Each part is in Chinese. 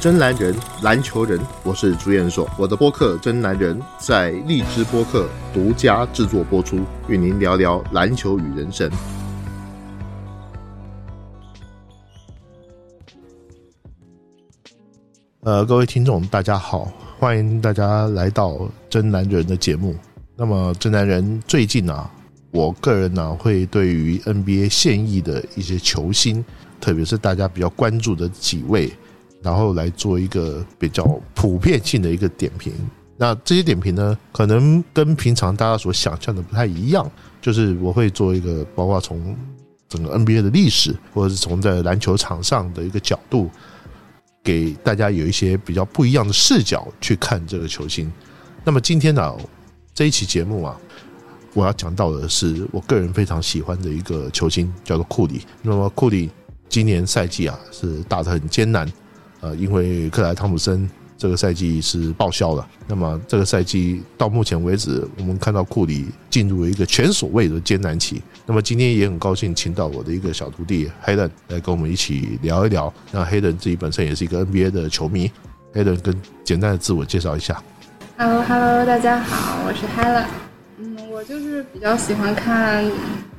真男人，篮球人，我是朱彦硕。我的播客《真男人》在荔枝播客独家制作播出，与您聊聊篮球与人生。呃，各位听众，大家好，欢迎大家来到《真男人》的节目。那么，《真男人》最近啊，我个人呢会对于 NBA 现役的一些球星，特别是大家比较关注的几位，然后来做一个比较普遍性的一个点评。那这些点评呢，可能跟平常大家所想象的不太一样，就是我会做一个，包括从整个 NBA 的历史，或者是从在篮球场上的一个角度。给大家有一些比较不一样的视角去看这个球星。那么今天呢，这一期节目啊，我要讲到的是我个人非常喜欢的一个球星，叫做库里。那么库里今年赛季啊是打得很艰难，呃，因为克莱汤普森。这个赛季是报销了。那么这个赛季到目前为止，我们看到库里进入了一个前所未有的艰难期。那么今天也很高兴，请到我的一个小徒弟黑人来跟我们一起聊一聊。那黑人自己本身也是一个 NBA 的球迷，黑人跟简单的自我介绍一下。Hello，Hello，大家好，我是 Helen。嗯，我就是比较喜欢看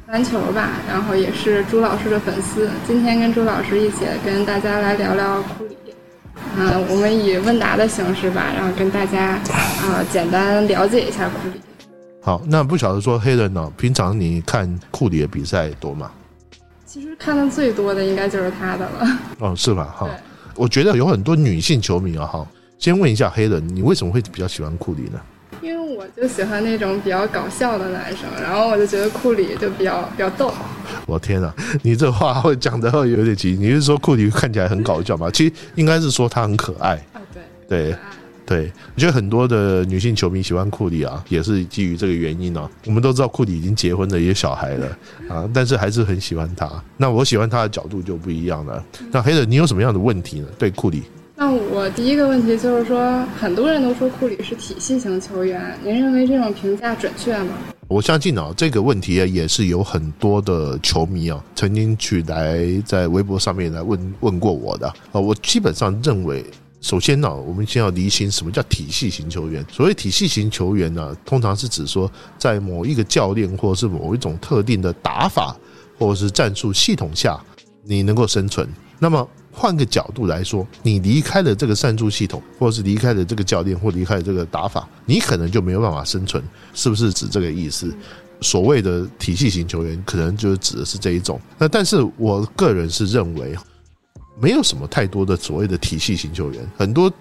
篮球吧，然后也是朱老师的粉丝。今天跟朱老师一起跟大家来聊聊库里。嗯，我们以问答的形式吧，然后跟大家啊简单了解一下库里。好，那不晓得说黑人呢，平常你看库里的比赛多吗？其实看的最多的应该就是他的了。哦，是吧？哈，我觉得有很多女性球迷啊，哈，先问一下黑人，你为什么会比较喜欢库里呢？因为我就喜欢那种比较搞笑的男生，然后我就觉得库里就比较比较逗。我天哪，你这话会讲的会有点急。你是说库里看起来很搞笑吗？其实应该是说他很可爱。啊，对对对，我觉得很多的女性球迷喜欢库里啊，也是基于这个原因呢。我们都知道库里已经结婚了，有小孩了啊，但是还是很喜欢他。那我喜欢他的角度就不一样了。那黑人，你有什么样的问题呢？对库里？那我第一个问题就是说，很多人都说库里是体系型球员，您认为这种评价准确吗？我相信啊，这个问题也是有很多的球迷啊，曾经去来在微博上面来问问过我的啊。我基本上认为，首先呢，我们先要厘清什么叫体系型球员。所谓体系型球员呢，通常是指说，在某一个教练或者是某一种特定的打法或者是战术系统下，你能够生存。那么换个角度来说，你离开了这个战术系统，或者是离开了这个教练，或离开了这个打法，你可能就没有办法生存，是不是指这个意思？所谓的体系型球员，可能就是指的是这一种。那但是我个人是认为，没有什么太多的所谓的体系型球员，很多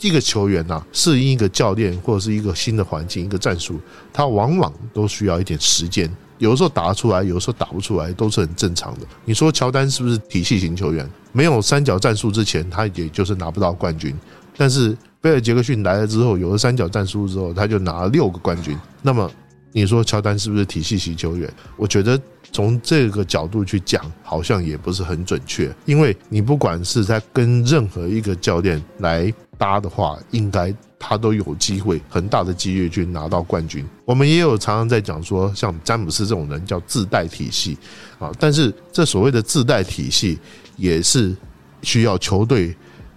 一个球员呐，适应一个教练或者是一个新的环境、一个战术，他往往都需要一点时间。有的时候打得出来，有的时候打不出来，都是很正常的。你说乔丹是不是体系型球员？没有三角战术之前，他也就是拿不到冠军。但是贝尔杰克逊来了之后，有了三角战术之后，他就拿了六个冠军。那么你说乔丹是不是体系型球员？我觉得从这个角度去讲，好像也不是很准确。因为你不管是在跟任何一个教练来搭的话，应该。他都有机会，很大的几率去拿到冠军。我们也有常常在讲说，像詹姆斯这种人叫自带体系啊，但是这所谓的自带体系，也是需要球队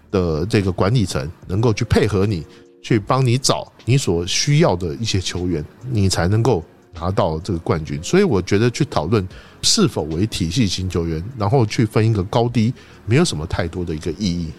的这个管理层能够去配合你，去帮你找你所需要的一些球员，你才能够拿到这个冠军。所以我觉得去讨论是否为体系型球员，然后去分一个高低，没有什么太多的一个意义。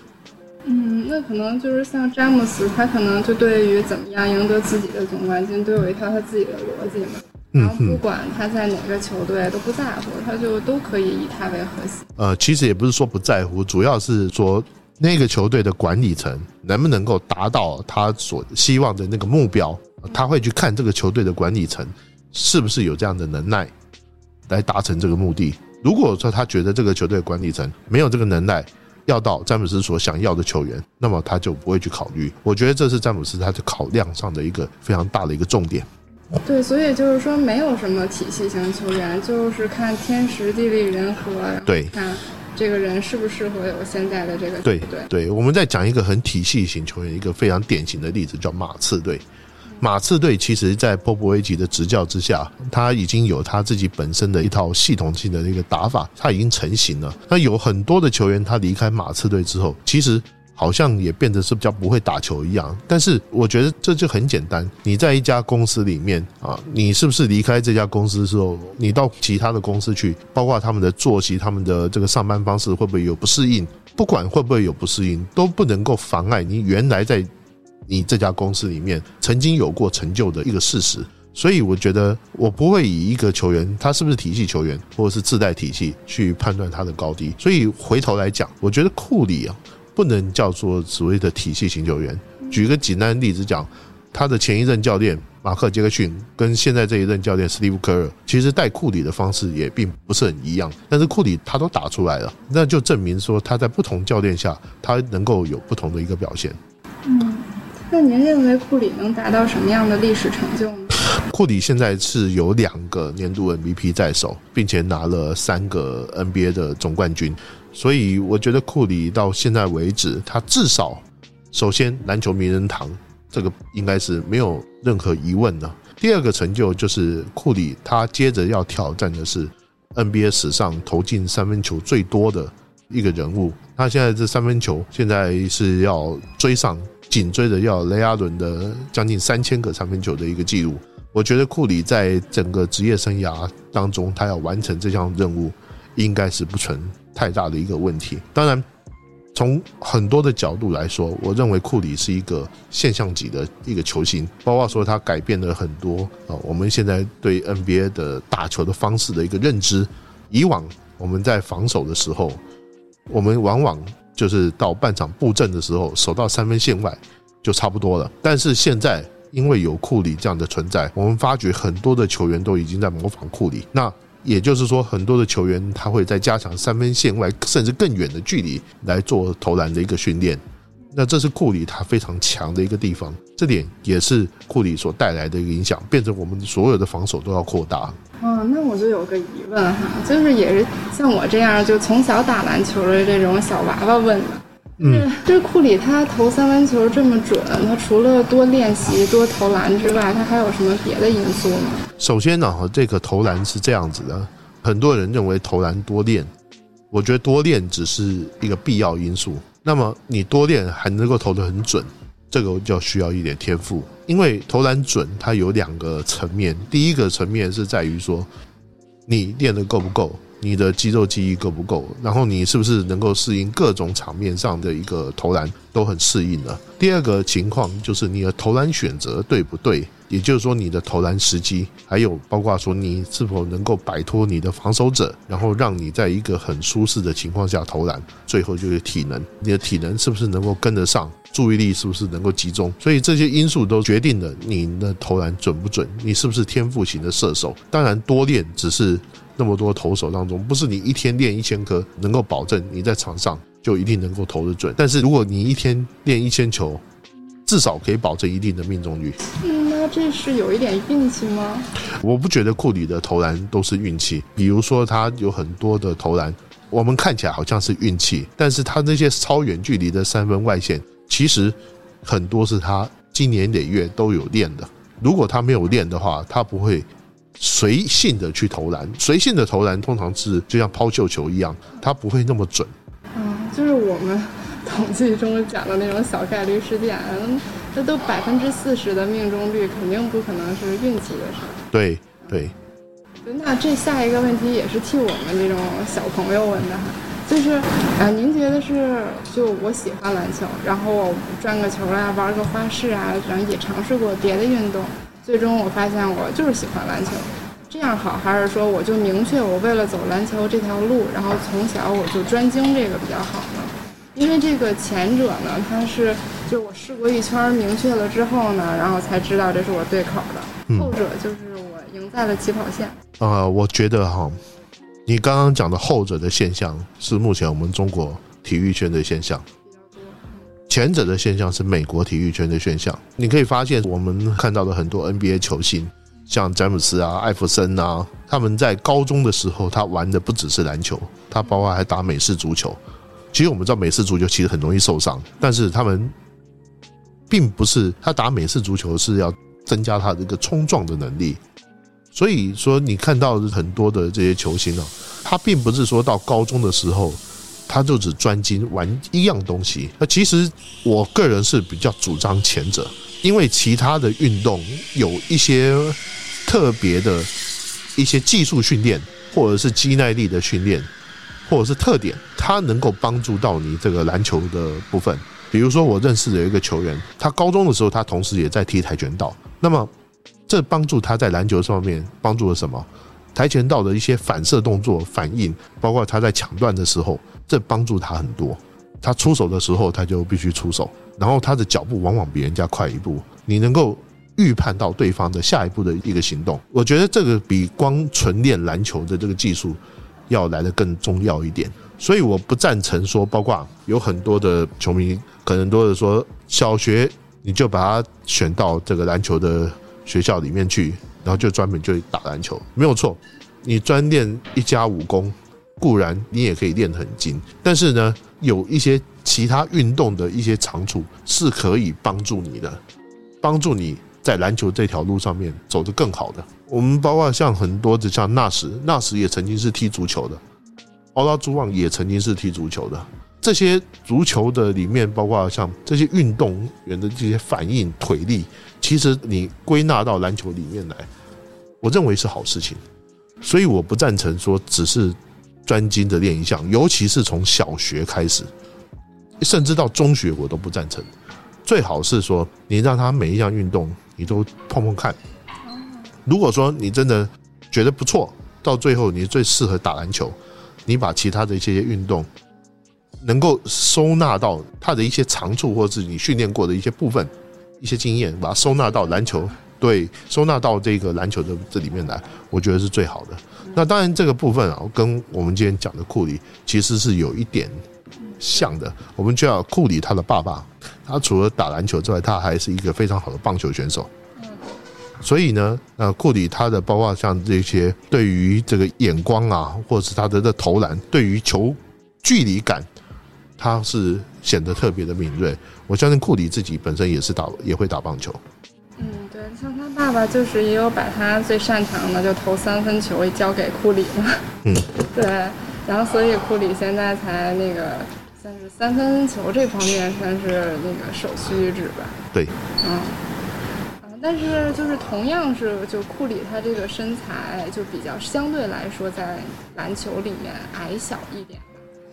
嗯，那可能就是像詹姆斯，他可能就对于怎么样赢得自己的总冠军，都有一套他自己的逻辑嘛。然后不管他在哪个球队都不在乎，他就都可以以他为核心。呃，其实也不是说不在乎，主要是说那个球队的管理层能不能够达到他所希望的那个目标，他会去看这个球队的管理层是不是有这样的能耐来达成这个目的。如果说他觉得这个球队管理层没有这个能耐，要到詹姆斯所想要的球员，那么他就不会去考虑。我觉得这是詹姆斯他的考量上的一个非常大的一个重点。对，所以就是说，没有什么体系型球员，就是看天时地利人和，对，看这个人适不适合有现在的这个对对对。我们再讲一个很体系型球员，一个非常典型的例子，叫马刺队。马刺队其实，在波波维奇的执教之下，他已经有他自己本身的一套系统性的一个打法，他已经成型了。那有很多的球员，他离开马刺队之后，其实好像也变得是比较不会打球一样。但是我觉得这就很简单，你在一家公司里面啊，你是不是离开这家公司之后，你到其他的公司去，包括他们的作息、他们的这个上班方式会不会有不适应？不管会不会有不适应，都不能够妨碍你原来在你这家公司里面曾经有过成就的一个事实。所以我觉得我不会以一个球员他是不是体系球员或者是自带体系去判断他的高低。所以回头来讲，我觉得库里啊不能叫做所谓的体系型球员。举个简单的例子讲，他的前一任教练马克杰克逊跟现在这一任教练史蒂夫科尔，其实带库里的方式也并不是很一样。但是库里他都打出来了，那就证明说他在不同教练下，他能够有不同的一个表现。嗯，那您认为库里能达到什么样的历史成就呢？库里现在是有两个年度 MVP 在手，并且拿了三个 NBA 的总冠军，所以我觉得库里到现在为止，他至少首先篮球名人堂这个应该是没有任何疑问的。第二个成就就是库里，他接着要挑战的是 NBA 史上投进三分球最多的一个人物。他现在这三分球现在是要追上，紧追着要雷阿伦的将近三千个三分球的一个记录。我觉得库里在整个职业生涯当中，他要完成这项任务，应该是不存太大的一个问题。当然，从很多的角度来说，我认为库里是一个现象级的一个球星，包括说他改变了很多啊，我们现在对 NBA 的打球的方式的一个认知。以往我们在防守的时候，我们往往就是到半场布阵的时候，守到三分线外就差不多了。但是现在，因为有库里这样的存在，我们发觉很多的球员都已经在模仿库里。那也就是说，很多的球员他会在加强三分线外甚至更远的距离来做投篮的一个训练。那这是库里他非常强的一个地方，这点也是库里所带来的一个影响，变成我们所有的防守都要扩大。哦，那我就有个疑问哈，就是也是像我这样就从小打篮球的这种小娃娃问的。嗯，这库里他投三分球这么准，他除了多练习、多投篮之外，他还有什么别的因素吗？首先呢，这个投篮是这样子的，很多人认为投篮多练，我觉得多练只是一个必要因素。那么你多练还能够投得很准，这个就需要一点天赋。因为投篮准，它有两个层面，第一个层面是在于说你练的够不够。你的肌肉记忆够不够？然后你是不是能够适应各种场面上的一个投篮都很适应了？第二个情况就是你的投篮选择对不对？也就是说你的投篮时机，还有包括说你是否能够摆脱你的防守者，然后让你在一个很舒适的情况下投篮。最后就是体能，你的体能是不是能够跟得上？注意力是不是能够集中？所以这些因素都决定了你的投篮准不准，你是不是天赋型的射手？当然多练只是。那么多投手当中，不是你一天练一千颗能够保证你在场上就一定能够投得准。但是如果你一天练一千球，至少可以保证一定的命中率。嗯，那这是有一点运气吗？我不觉得库里的投篮都是运气。比如说他有很多的投篮，我们看起来好像是运气，但是他那些超远距离的三分外线，其实很多是他今年累月都有练的。如果他没有练的话，他不会。随性的去投篮，随性的投篮通常是就像抛绣球一样，它不会那么准。嗯，就是我们统计中讲的那种小概率事件，那都百分之四十的命中率，肯定不可能是运气的事。对对。那这下一个问题也是替我们这种小朋友问的哈，就是呃，您觉得是就我喜欢篮球，然后我转个球啊，玩个花式啊，然后也尝试过别的运动。最终我发现我就是喜欢篮球，这样好还是说我就明确我为了走篮球这条路，然后从小我就专精这个比较好呢？因为这个前者呢，它是就我试过一圈明确了之后呢，然后才知道这是我对口的；后者就是我赢在了起跑线。呃，我觉得哈，你刚刚讲的后者的现象是目前我们中国体育圈的现象。前者的现象是美国体育圈的现象。你可以发现，我们看到的很多 NBA 球星，像詹姆斯啊、艾弗森啊，他们在高中的时候，他玩的不只是篮球，他包括还打美式足球。其实我们知道，美式足球其实很容易受伤，但是他们并不是他打美式足球是要增加他的一个冲撞的能力。所以说，你看到很多的这些球星啊，他并不是说到高中的时候。他就只专精玩一样东西。那其实我个人是比较主张前者，因为其他的运动有一些特别的一些技术训练，或者是肌耐力的训练，或者是特点，它能够帮助到你这个篮球的部分。比如说，我认识的一个球员，他高中的时候，他同时也在踢跆拳道。那么，这帮助他在篮球上面帮助了什么？跆拳道的一些反射动作、反应，包括他在抢断的时候，这帮助他很多。他出手的时候，他就必须出手，然后他的脚步往往比人家快一步。你能够预判到对方的下一步的一个行动，我觉得这个比光纯练篮球的这个技术要来的更重要一点。所以我不赞成说，包括有很多的球迷可能都是说，小学你就把他选到这个篮球的学校里面去。然后就专门就打篮球，没有错。你专练一家武功，固然你也可以练得很精，但是呢，有一些其他运动的一些长处是可以帮助你的，帮助你在篮球这条路上面走得更好的。我们包括像很多的像纳什，纳什也曾经是踢足球的，奥拉朱旺也曾经是踢足球的。这些足球的里面，包括像这些运动员的这些反应、腿力，其实你归纳到篮球里面来。我认为是好事情，所以我不赞成说只是专精的练一项，尤其是从小学开始，甚至到中学我都不赞成。最好是说你让他每一项运动你都碰碰看。如果说你真的觉得不错，到最后你最适合打篮球，你把其他的一些运动能够收纳到他的一些长处，或者是你训练过的一些部分、一些经验，把它收纳到篮球。对，收纳到这个篮球的这里面来，我觉得是最好的。那当然，这个部分啊，跟我们今天讲的库里其实是有一点像的。我们就要库里他的爸爸，他除了打篮球之外，他还是一个非常好的棒球选手。所以呢，呃，库里他的包括像这些对于这个眼光啊，或者是他的的投篮，对于球距离感，他是显得特别的敏锐。我相信库里自己本身也是打也会打棒球。嗯，对像他爸爸就是也有把他最擅长的就投三分球交给库里嘛，嗯，对，然后所以库里现在才那个算是三分球这方面算是那个首屈一指吧，对，嗯，但是就是同样是就库里他这个身材就比较相对来说在篮球里面矮小一点，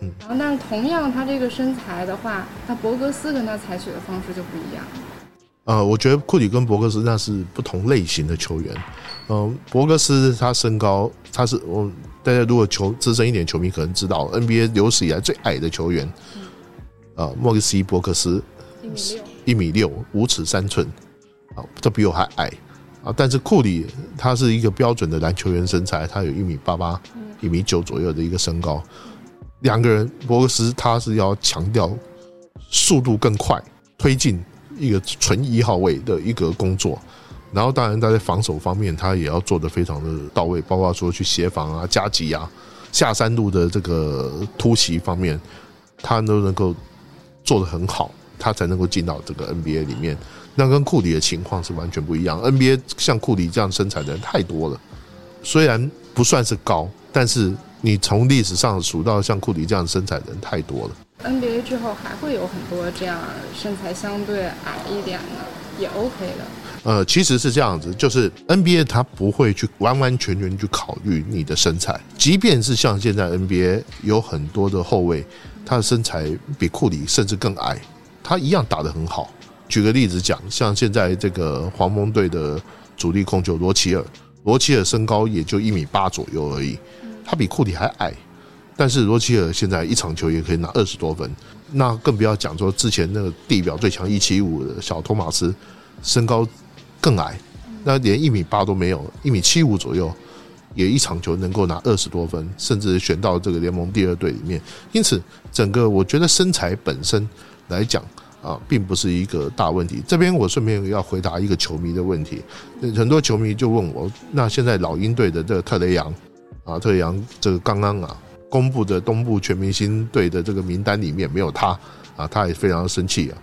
嗯，然后但是同样他这个身材的话，那博格斯跟他采取的方式就不一样。呃，我觉得库里跟博格斯那是不同类型的球员。嗯，博格斯他身高，他是我大家如果球资深一点球迷可能知道，NBA 有史以来最矮的球员。啊，莫里斯·博克斯一米六，一米六，五尺三寸，啊，这比我还矮啊。但是库里他是一个标准的篮球员身材，他有一米八八，一米九左右的一个身高。两个人，博格斯他是要强调速度更快，推进。一个纯一号位的一个工作，然后当然他在防守方面，他也要做的非常的到位，包括说去协防啊、加急啊、下三路的这个突袭方面，他都能够做的很好，他才能够进到这个 NBA 里面。那跟库里的情况是完全不一样，NBA 像库里这样身材的人太多了，虽然不算是高，但是你从历史上数到像库里这样身材的人太多了。NBA 之后还会有很多这样身材相对矮一点的，也 OK 的。呃，其实是这样子，就是 NBA 它不会去完完全全去考虑你的身材，即便是像现在 NBA 有很多的后卫，他的身材比库里甚至更矮，他一样打得很好。举个例子讲，像现在这个黄蜂队的主力控球罗齐尔，罗齐尔身高也就一米八左右而已，他比库里还矮。但是罗齐尔现在一场球也可以拿二十多分，那更不要讲说之前那个地表最强一七五的小托马斯，身高更矮，那连一米八都没有，一米七五左右，也一场球能够拿二十多分，甚至选到这个联盟第二队里面。因此，整个我觉得身材本身来讲啊，并不是一个大问题。这边我顺便要回答一个球迷的问题，很多球迷就问我，那现在老鹰队的这个特雷杨啊，特雷杨这个刚刚啊。公布的东部全明星队的这个名单里面没有他啊，他也非常生气啊。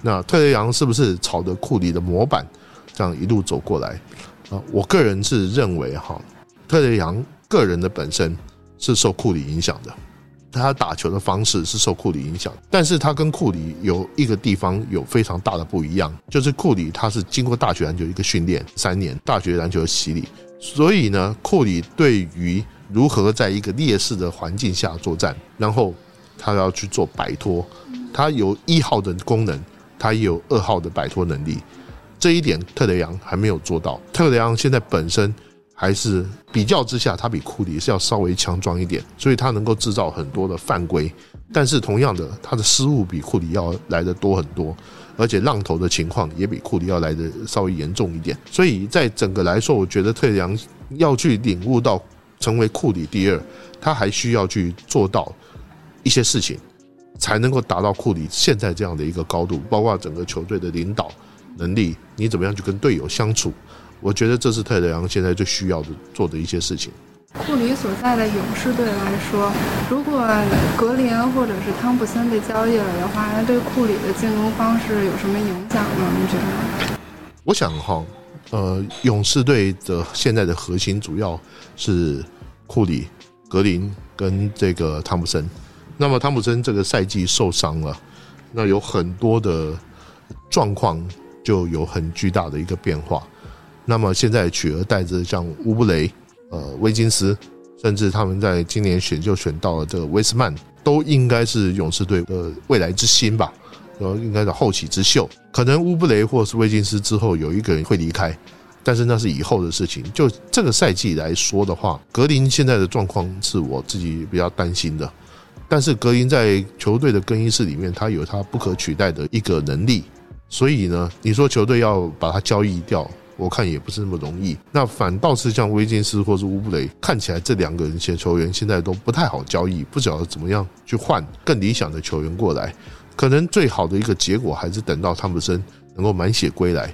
那特雷杨是不是朝着库里的模板这样一路走过来啊？我个人是认为哈，特雷杨个人的本身是受库里影响的，他打球的方式是受库里影响，但是他跟库里有一个地方有非常大的不一样，就是库里他是经过大学篮球一个训练三年，大学篮球的洗礼，所以呢，库里对于如何在一个劣势的环境下作战，然后他要去做摆脱，他有一号的功能，他也有二号的摆脱能力，这一点特雷杨还没有做到。特雷杨现在本身。还是比较之下，他比库里是要稍微强壮一点，所以他能够制造很多的犯规。但是同样的，他的失误比库里要来的多很多，而且浪头的情况也比库里要来的稍微严重一点。所以在整个来说，我觉得特雷杨要去领悟到成为库里第二，他还需要去做到一些事情，才能够达到库里现在这样的一个高度，包括整个球队的领导能力，你怎么样去跟队友相处。我觉得这是特雷杨现在最需要的做的一些事情。库里所在的勇士队来说，如果格林或者是汤普森被交易了的话，那对库里的进攻方式有什么影响呢？你觉得？我想哈，呃，勇士队的现在的核心主要是库里、格林跟这个汤普森。那么汤普森这个赛季受伤了，那有很多的状况就有很巨大的一个变化。那么现在取而代之，像乌布雷、呃威金斯，甚至他们在今年选秀选到了这个威斯曼，都应该是勇士队的未来之星吧？呃，应该是后起之秀。可能乌布雷或是威金斯之后有一个人会离开，但是那是以后的事情。就这个赛季来说的话，格林现在的状况是我自己比较担心的。但是格林在球队的更衣室里面，他有他不可取代的一个能力，所以呢，你说球队要把他交易掉？我看也不是那么容易，那反倒是像威金斯或是乌布雷，看起来这两个人些球员现在都不太好交易，不晓得怎么样去换更理想的球员过来。可能最好的一个结果还是等到汤普森能够满血归来。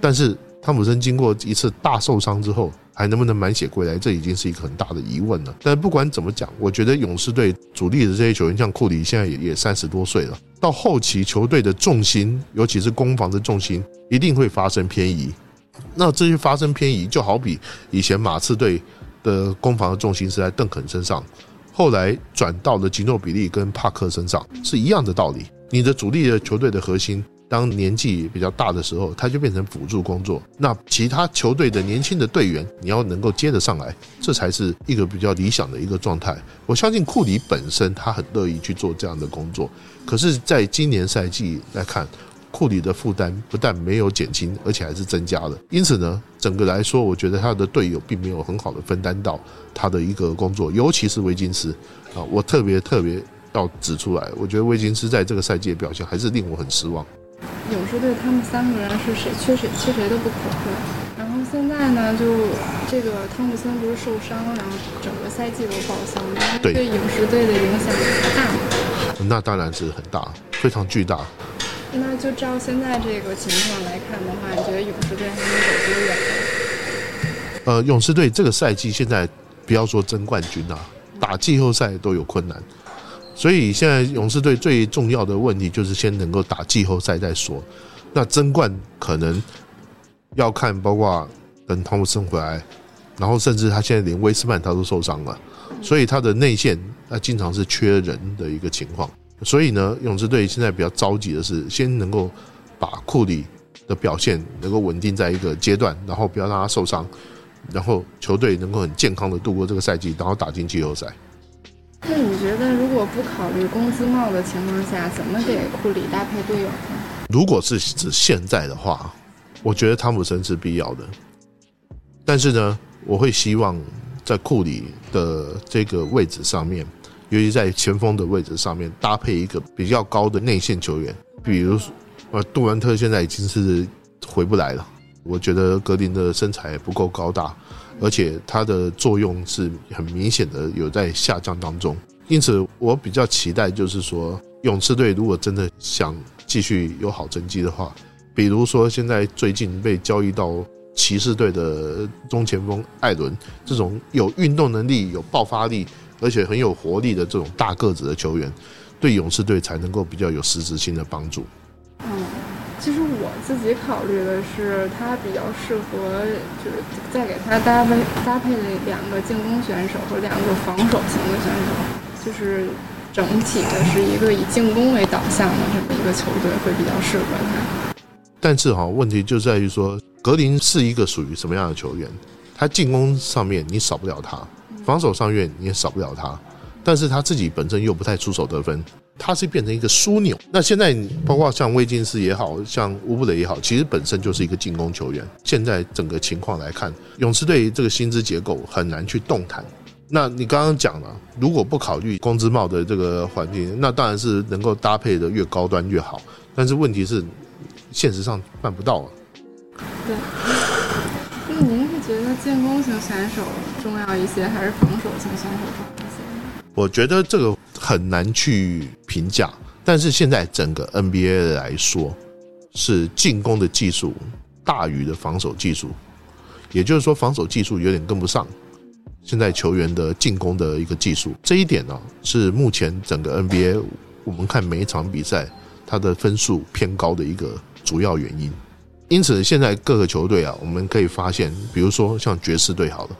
但是汤普森经过一次大受伤之后，还能不能满血归来，这已经是一个很大的疑问了。但不管怎么讲，我觉得勇士队主力的这些球员，像库里现在也也三十多岁了，到后期球队的重心，尤其是攻防的重心，一定会发生偏移。那这些发生偏移，就好比以前马刺队的攻防的重心是在邓肯身上，后来转到了吉诺比利跟帕克身上，是一样的道理。你的主力的球队的核心，当年纪比较大的时候，他就变成辅助工作。那其他球队的年轻的队员，你要能够接得上来，这才是一个比较理想的一个状态。我相信库里本身他很乐意去做这样的工作，可是，在今年赛季来看。库里的负担不但没有减轻，而且还是增加了。因此呢，整个来说，我觉得他的队友并没有很好的分担到他的一个工作，尤其是维金斯啊，我特别特别要指出来，我觉得维金斯在这个赛季的表现还是令我很失望。勇士队他们三个人是谁缺谁缺谁都不可缺，然后现在呢，就这个汤普森不是受伤，然后整个赛季都报销，对勇士队的影响大吗？那当然是很大，非常巨大。那就照现在这个情况来看的话，你觉得勇士队还能走多远？呃，勇士队这个赛季现在不要说争冠军啊，打季后赛都有困难，所以现在勇士队最重要的问题就是先能够打季后赛再说。那争冠可能要看，包括等汤普森回来，然后甚至他现在连威斯曼他都受伤了，所以他的内线那经常是缺人的一个情况。所以呢，勇士队现在比较着急的是，先能够把库里的表现能够稳定在一个阶段，然后不要让他受伤，然后球队能够很健康的度过这个赛季，然后打进季后赛。那你觉得，如果不考虑工资帽的情况下，怎么给库里搭配队友呢？如果是指现在的话，我觉得汤普森是必要的，但是呢，我会希望在库里的这个位置上面。尤其在前锋的位置上面搭配一个比较高的内线球员，比如呃杜兰特现在已经是回不来了。我觉得格林的身材不够高大，而且他的作用是很明显的有在下降当中。因此，我比较期待就是说，勇士队如果真的想继续有好成绩的话，比如说现在最近被交易到骑士队的中前锋艾伦这种有运动能力、有爆发力。而且很有活力的这种大个子的球员，对勇士队才能够比较有实质性的帮助。嗯，其实我自己考虑的是，他比较适合，就是再给他搭配搭配两个进攻选手和两个防守型的选手，就是整体的是一个以进攻为导向的这么一个球队会比较适合他。但是哈，问题就在于说，格林是一个属于什么样的球员？他进攻上面你少不了他，防守上面你也少不了他，但是他自己本身又不太出手得分，他是变成一个枢纽。那现在包括像威金斯也好像乌布雷也好，其实本身就是一个进攻球员。现在整个情况来看，勇士队这个薪资结构很难去动弹。那你刚刚讲了，如果不考虑工资帽的这个环境，那当然是能够搭配的越高端越好。但是问题是。现实上办不到啊。对，攻型选手重要一些，还是防守型选手重要一些？我觉得这个很难去评价。但是现在整个 NBA 来说，是进攻的技术大于的防守技术，也就是说防守技术有点跟不上现在球员的进攻的一个技术。这一点呢，是目前整个 NBA 我们看每一场比赛它的分数偏高的一个。主要原因，因此现在各个球队啊，我们可以发现，比如说像爵士队，好了，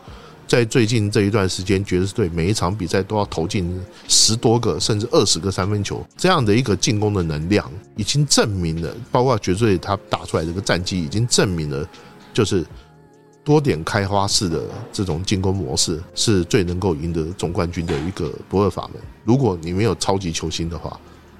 在最近这一段时间，爵士队每一场比赛都要投进十多个甚至二十个三分球，这样的一个进攻的能量，已经证明了，包括爵士队他打出来这个战绩，已经证明了，就是多点开花式的这种进攻模式是最能够赢得总冠军的一个不二法门。如果你没有超级球星的话，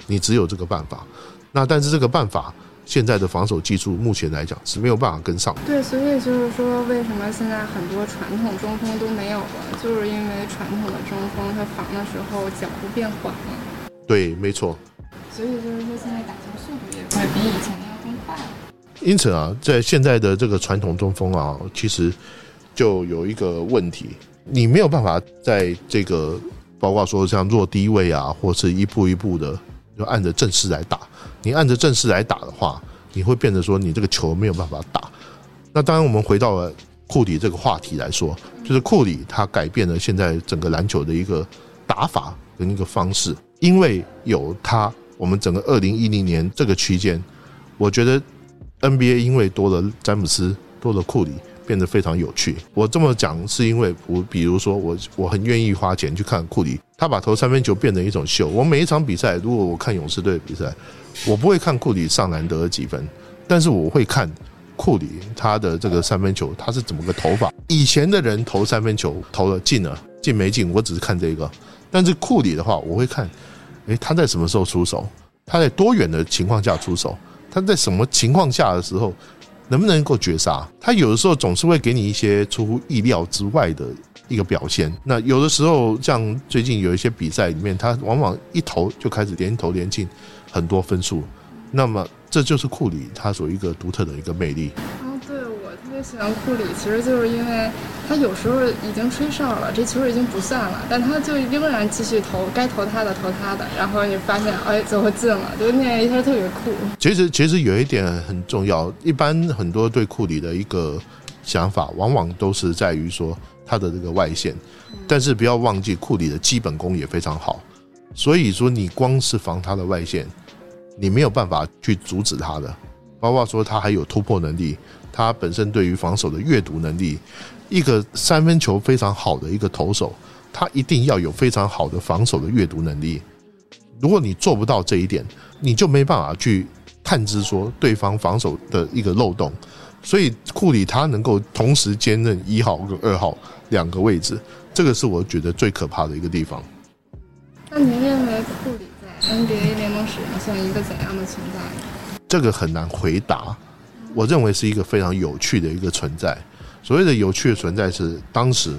你只有这个办法。那但是这个办法。现在的防守技术目前来讲是没有办法跟上。对，所以就是说，为什么现在很多传统中锋都没有了？就是因为传统的中锋他防的时候脚步变缓了。对，没错。所以就是说，现在打球速度也会比以前要更快了。因此啊，在现在的这个传统中锋啊，其实就有一个问题，你没有办法在这个包括说像弱低位啊，或是一步一步的就按着正式来打。你按着正式来打的话，你会变得说你这个球没有办法打。那当然，我们回到了库里这个话题来说，就是库里他改变了现在整个篮球的一个打法跟一个方式。因为有他，我们整个二零一零年这个区间，我觉得 NBA 因为多了詹姆斯，多了库里。变得非常有趣。我这么讲是因为我，比如说我，我很愿意花钱去看库里，他把投三分球变成一种秀。我每一场比赛，如果我看勇士队的比赛，我不会看库里上篮得了几分，但是我会看库里他的这个三分球他是怎么个投法。以前的人投三分球投了进了进没进，我只是看这个，但是库里的话，我会看，诶，他在什么时候出手？他在多远的情况下出手？他在什么情况下的时候？能不能够绝杀？他有的时候总是会给你一些出乎意料之外的一个表现。那有的时候，像最近有一些比赛里面，他往往一投就开始连投连进很多分数。那么这就是库里他所一个独特的一个魅力。喜欢库里，其实就是因为他有时候已经吹哨了，这球已经不算了，但他就仍然继续投，该投他的投他的，然后你发现哎，最后进了，就那一下特别酷。其实其实有一点很重要，一般很多对库里的一个想法，往往都是在于说他的这个外线，但是不要忘记库里的基本功也非常好，所以说你光是防他的外线，你没有办法去阻止他的，包括说他还有突破能力。他本身对于防守的阅读能力，一个三分球非常好的一个投手，他一定要有非常好的防守的阅读能力。如果你做不到这一点，你就没办法去探知说对方防守的一个漏洞。所以库里他能够同时兼任一号跟二号两个位置，这个是我觉得最可怕的一个地方。那您认为库里在 NBA 联盟史上算一个怎样的存在？这个很难回答。我认为是一个非常有趣的一个存在。所谓的有趣的存在是，当时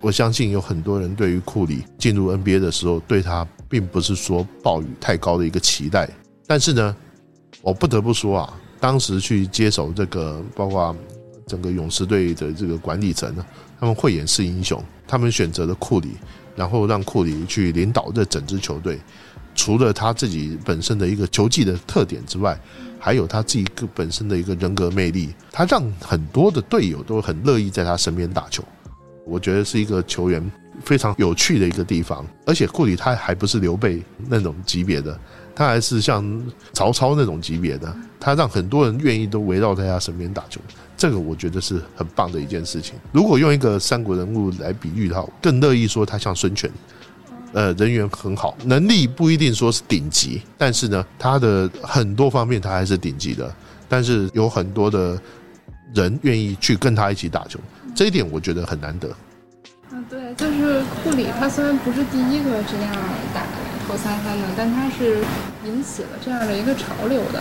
我相信有很多人对于库里进入 NBA 的时候，对他并不是说抱有太高的一个期待。但是呢，我不得不说啊，当时去接手这个，包括整个勇士队的这个管理层呢，他们慧眼识英雄，他们选择了库里，然后让库里去领导这整支球队。除了他自己本身的一个球技的特点之外，还有他自己个本身的一个人格魅力，他让很多的队友都很乐意在他身边打球。我觉得是一个球员非常有趣的一个地方。而且库里他还不是刘备那种级别的，他还是像曹操那种级别的，他让很多人愿意都围绕在他身边打球。这个我觉得是很棒的一件事情。如果用一个三国人物来比喻的话，更乐意说他像孙权。呃人缘很好，能力不一定说是顶级，但是呢，他的很多方面他还是顶级的。但是有很多的人愿意去跟他一起打球，这一点我觉得很难得。嗯，对，就是库里，他虽然不是第一个这样打投三分的，但他是引起了这样的一个潮流的，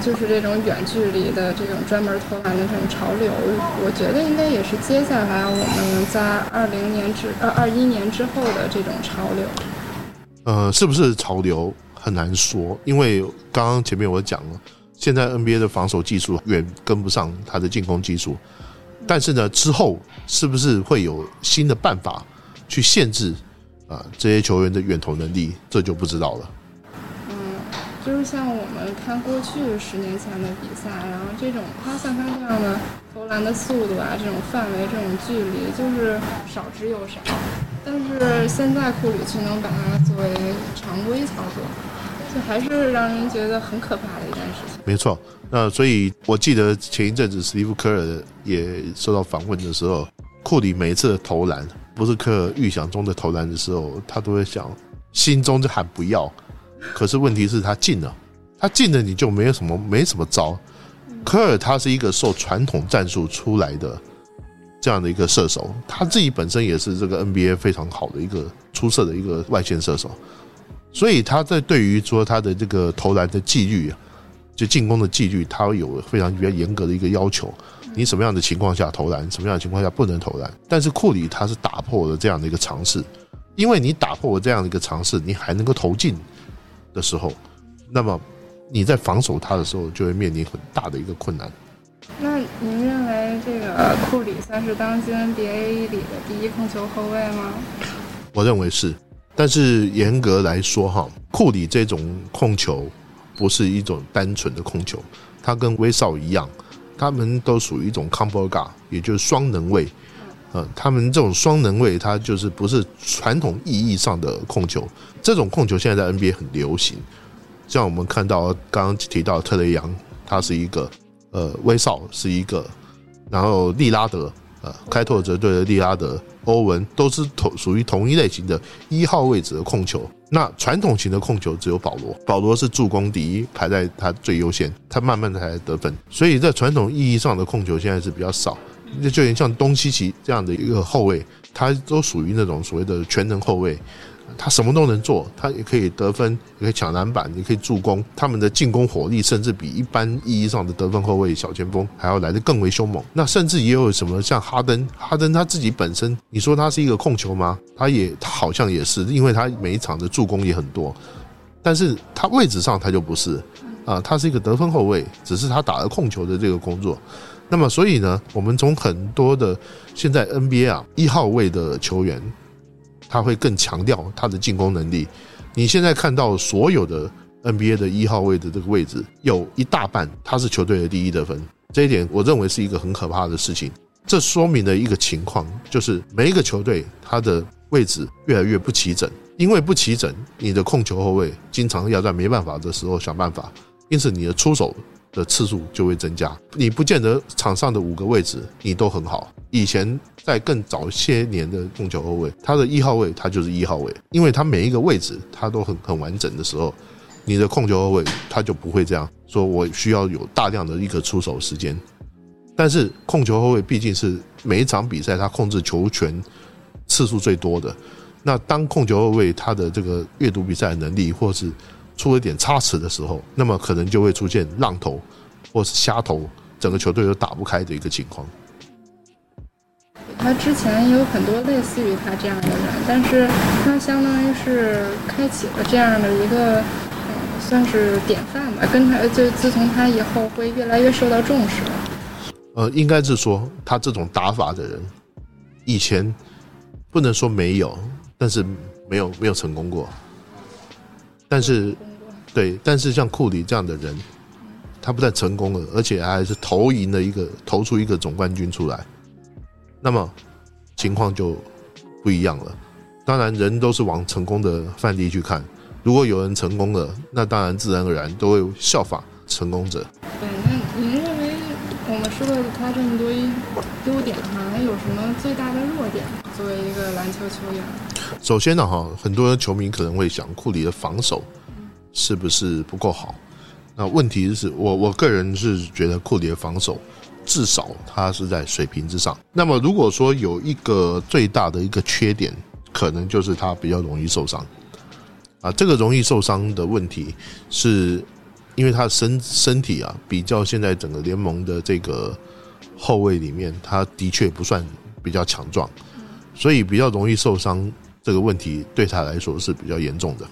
就是这种远距离的这种专门投篮的这种潮流。我觉得应该也是接下来我们在二零年之呃二一年之后的这种潮流。呃，是不是潮流很难说，因为刚刚前面我讲了。现在 NBA 的防守技术远跟不上他的进攻技术，但是呢，之后是不是会有新的办法去限制啊这些球员的远投能力，这就不知道了。就是像我们看过去十年前的比赛，然后这种他像他这样的投篮的速度啊，这种范围、这种距离，就是少之又少。但是现在库里却能把它作为常规操作。这还是让人觉得很可怕的一件事情。没错，那所以我记得前一阵子史蒂夫科尔也受到访问的时候，库里每一次投篮不是科尔预想中的投篮的时候，他都会想，心中就喊不要。可是问题是，他进了，他进了你就没有什么没什么招。科尔他是一个受传统战术出来的这样的一个射手，他自己本身也是这个 NBA 非常好的一个出色的一个外线射手。所以他在对于说他的这个投篮的纪律，就进攻的纪律，他有非常比较严格的一个要求。你什么样的情况下投篮，什么样的情况下不能投篮。但是库里他是打破了这样的一个尝试，因为你打破了这样的一个尝试，你还能够投进的时候，那么你在防守他的时候就会面临很大的一个困难。那您认为这个库里算是当今 NBA 里的第一控球后卫吗？我认为是。但是严格来说，哈，库里这种控球不是一种单纯的控球，他跟威少一样，他们都属于一种 combo guard，也就是双能位。嗯，他们这种双能位，它就是不是传统意义上的控球。这种控球现在在 NBA 很流行，像我们看到刚刚提到特雷杨，他是一个，呃，威少是一个，然后利拉德。呃，开拓者队的利拉德、欧文都是同属于同一类型的一号位置的控球。那传统型的控球只有保罗，保罗是助攻第一，排在他最优先，他慢慢的才得分。所以在传统意义上的控球现在是比较少。那就连像东契奇这样的一个后卫，他都属于那种所谓的全能后卫。他什么都能做，他也可以得分，也可以抢篮板，也可以助攻。他们的进攻火力甚至比一般意义上的得分后卫、小前锋还要来得更为凶猛。那甚至也有什么像哈登，哈登他自己本身，你说他是一个控球吗？他也，他好像也是，因为他每一场的助攻也很多。但是他位置上他就不是啊，他是一个得分后卫，只是他打了控球的这个工作。那么所以呢，我们从很多的现在 NBA 啊一号位的球员。他会更强调他的进攻能力。你现在看到所有的 NBA 的一号位的这个位置，有一大半他是球队的第一得分。这一点我认为是一个很可怕的事情。这说明了一个情况，就是每一个球队他的位置越来越不齐整，因为不齐整，你的控球后卫经常要在没办法的时候想办法，因此你的出手。的次数就会增加，你不见得场上的五个位置你都很好。以前在更早些年的控球后卫，他的一号位他就是一号位，因为他每一个位置他都很很完整的时候，你的控球后卫他就不会这样说，我需要有大量的一个出手时间。但是控球后卫毕竟是每一场比赛他控制球权次数最多的，那当控球后卫他的这个阅读比赛能力或是出了点差池的时候，那么可能就会出现浪头，或是瞎头，整个球队都打不开的一个情况。他之前也有很多类似于他这样的人，但是他相当于是开启了这样的一个，算是典范吧。跟他就自从他以后会越来越受到重视。呃，应该是说他这种打法的人，以前不能说没有，但是没有没有成功过。但是。对，但是像库里这样的人，他不但成功了，而且还是投赢了一个，投出一个总冠军出来，那么情况就不一样了。当然，人都是往成功的范例去看。如果有人成功了，那当然自然而然都会效仿成功者。对，那您认为我们说了他这么多优点哈，他有什么最大的弱点？作为一个篮球球员，首先呢哈，很多球迷可能会想库里的防守是不是不够好？那问题是我我个人是觉得库里的防守至少他是在水平之上。那么如果说有一个最大的一个缺点，可能就是他比较容易受伤。啊，这个容易受伤的问题是。因为他的身身体啊，比较现在整个联盟的这个后卫里面，他的确不算比较强壮，所以比较容易受伤。这个问题对他来说是比较严重的。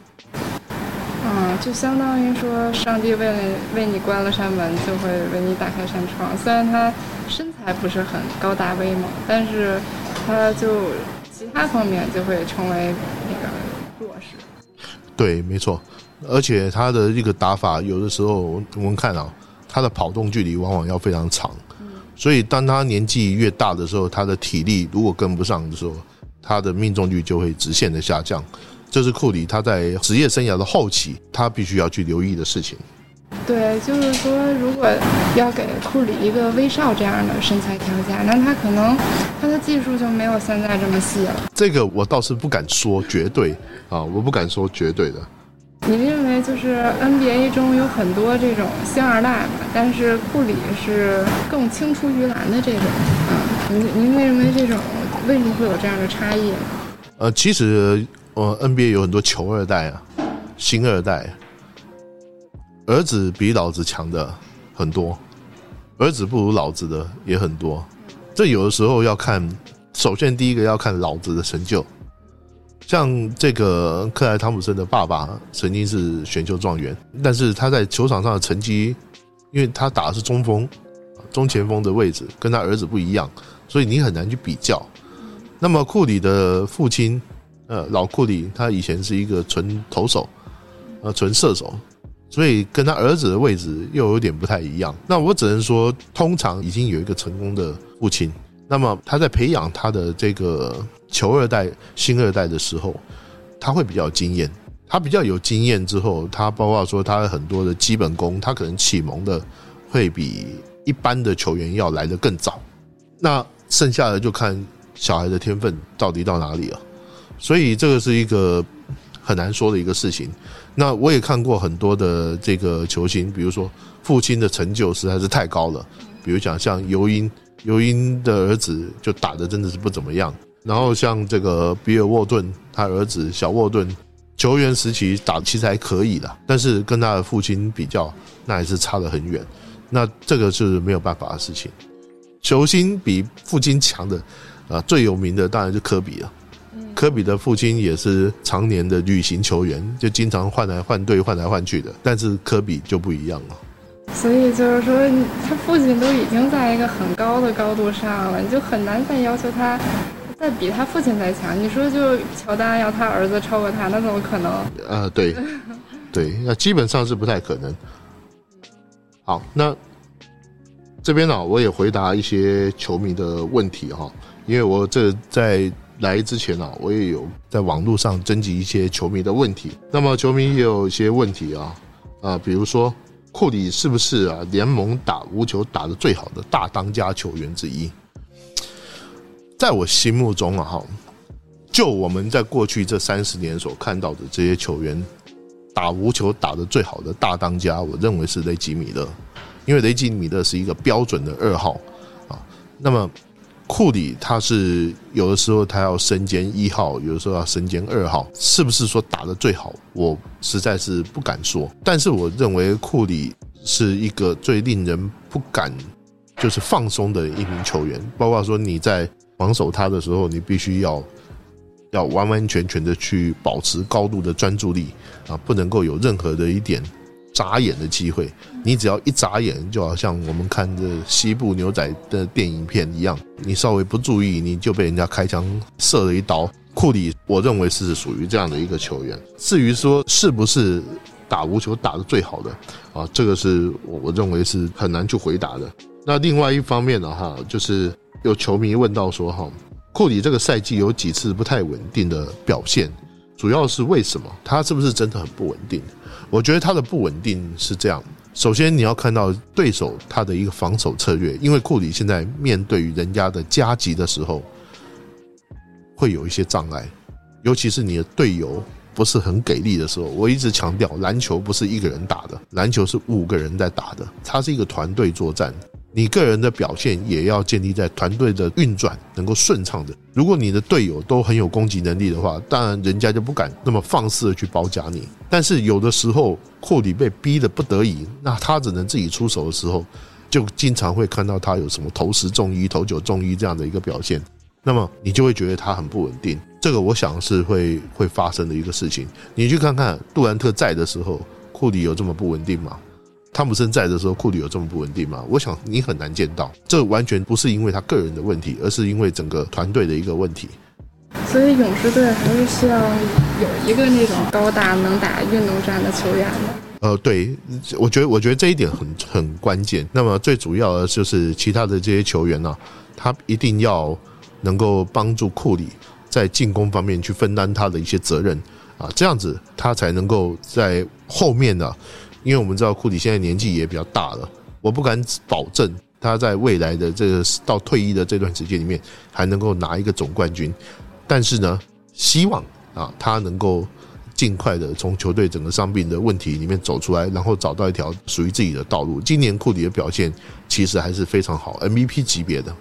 嗯，就相当于说，上帝为了为你关了扇门，就会为你打开扇窗。虽然他身材不是很高大威猛，但是他就其他方面就会成为那个弱势。对，没错。而且他的一个打法，有的时候我们看啊，他的跑动距离往往要非常长，所以当他年纪越大的时候，他的体力如果跟不上的时候，他的命中率就会直线的下降。这是库里他在职业生涯的后期，他必须要去留意的事情。对，就是说，如果要给库里一个威少这样的身材条件，那他可能他的技术就没有现在这么细了。这个我倒是不敢说绝对啊，我不敢说绝对的。你认为就是 NBA 中有很多这种星二代嘛？但是库里是更青出于蓝的这种啊？您您认为这种为什么会有这样的差异？呃，其实呃 NBA 有很多球二代啊，星二代，儿子比老子强的很多，儿子不如老子的也很多。这有的时候要看，首先第一个要看老子的成就。像这个克莱汤普森的爸爸曾经是选秀状元，但是他在球场上的成绩，因为他打的是中锋、中前锋的位置，跟他儿子不一样，所以你很难去比较。那么库里的父亲，呃，老库里，他以前是一个纯投手，呃，纯射手，所以跟他儿子的位置又有点不太一样。那我只能说，通常已经有一个成功的父亲。那么他在培养他的这个球二代、新二代的时候，他会比较经验。他比较有经验之后，他包括说他很多的基本功，他可能启蒙的会比一般的球员要来的更早。那剩下的就看小孩的天分到底到哪里了。所以这个是一个很难说的一个事情。那我也看过很多的这个球星，比如说父亲的成就实在是太高了，比如讲像尤因。尤因的儿子就打的真的是不怎么样，然后像这个比尔沃顿，他儿子小沃顿，球员时期打其实还可以的，但是跟他的父亲比较，那还是差得很远。那这个是没有办法的事情。球星比父亲强的，啊，最有名的当然是科比了。科比的父亲也是常年的旅行球员，就经常换来换队、换来换去的，但是科比就不一样了。所以就是说，他父亲都已经在一个很高的高度上了，你就很难再要求他再比他父亲再强。你说，就乔丹要他儿子超过他，那怎么可能？呃，对，对，那基本上是不太可能。好，那这边呢，我也回答一些球迷的问题哈，因为我这在来之前呢，我也有在网络上征集一些球迷的问题。那么球迷也有一些问题啊，啊，比如说。库里是不是啊联盟打无球打的最好的大当家球员之一？在我心目中啊，哈，就我们在过去这三十年所看到的这些球员打无球打的最好的大当家，我认为是雷吉米勒，因为雷吉米勒是一个标准的二号啊。那么。库里他是有的时候他要身兼一号，有的时候要身兼二号，是不是说打的最好？我实在是不敢说。但是我认为库里是一个最令人不敢就是放松的一名球员，包括说你在防守他的时候，你必须要要完完全全的去保持高度的专注力啊，不能够有任何的一点。眨眼的机会，你只要一眨眼，就好像我们看这西部牛仔的电影片一样，你稍微不注意，你就被人家开枪射了一刀。库里，我认为是属于这样的一个球员。至于说是不是打无球打的最好的啊，这个是我认为是很难去回答的。那另外一方面呢，哈，就是有球迷问到说，哈，库里这个赛季有几次不太稳定的表现，主要是为什么？他是不是真的很不稳定？我觉得他的不稳定是这样，首先你要看到对手他的一个防守策略，因为库里现在面对于人家的加急的时候，会有一些障碍，尤其是你的队友不是很给力的时候。我一直强调，篮球不是一个人打的，篮球是五个人在打的，它是一个团队作战。你个人的表现也要建立在团队的运转能够顺畅的。如果你的队友都很有攻击能力的话，当然人家就不敢那么放肆的去包夹你。但是有的时候库里被逼的不得已，那他只能自己出手的时候，就经常会看到他有什么投十中一、投九中一这样的一个表现。那么你就会觉得他很不稳定。这个我想是会会发生的一个事情。你去看看杜兰特在的时候，库里有这么不稳定吗？汤普森在的时候，库里有这么不稳定吗？我想你很难见到。这完全不是因为他个人的问题，而是因为整个团队的一个问题。所以勇士队还是需要有一个那种高大能打运动战的球员的。呃，对，我觉得我觉得这一点很很关键。那么最主要的就是其他的这些球员呢，他一定要能够帮助库里在进攻方面去分担他的一些责任啊，这样子他才能够在后面呢。因为我们知道库里现在年纪也比较大了，我不敢保证他在未来的这个到退役的这段时间里面还能够拿一个总冠军，但是呢，希望啊他能够尽快的从球队整个伤病的问题里面走出来，然后找到一条属于自己的道路。今年库里的表现其实还是非常好，MVP 级别的。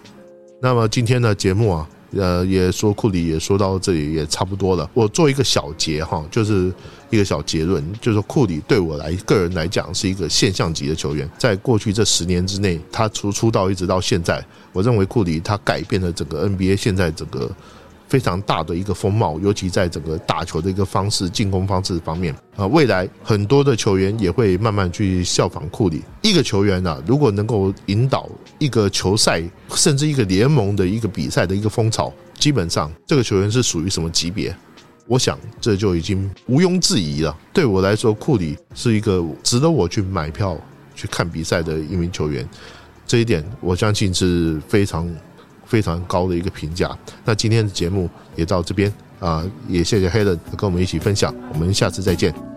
那么今天的节目啊。呃，也说库里也说到这里也差不多了。我做一个小结哈，就是一个小结论，就是库里对我来个人来讲是一个现象级的球员。在过去这十年之内，他从出道一直到现在，我认为库里他改变了整个 NBA 现在整个。非常大的一个风貌，尤其在整个打球的一个方式、进攻方式方面啊，未来很多的球员也会慢慢去效仿库里。一个球员呢，如果能够引导一个球赛，甚至一个联盟的一个比赛的一个风潮，基本上这个球员是属于什么级别？我想这就已经毋庸置疑了。对我来说，库里是一个值得我去买票去看比赛的一名球员，这一点我相信是非常。非常高的一个评价。那今天的节目也到这边啊，也谢谢 Helen 跟我们一起分享，我们下次再见。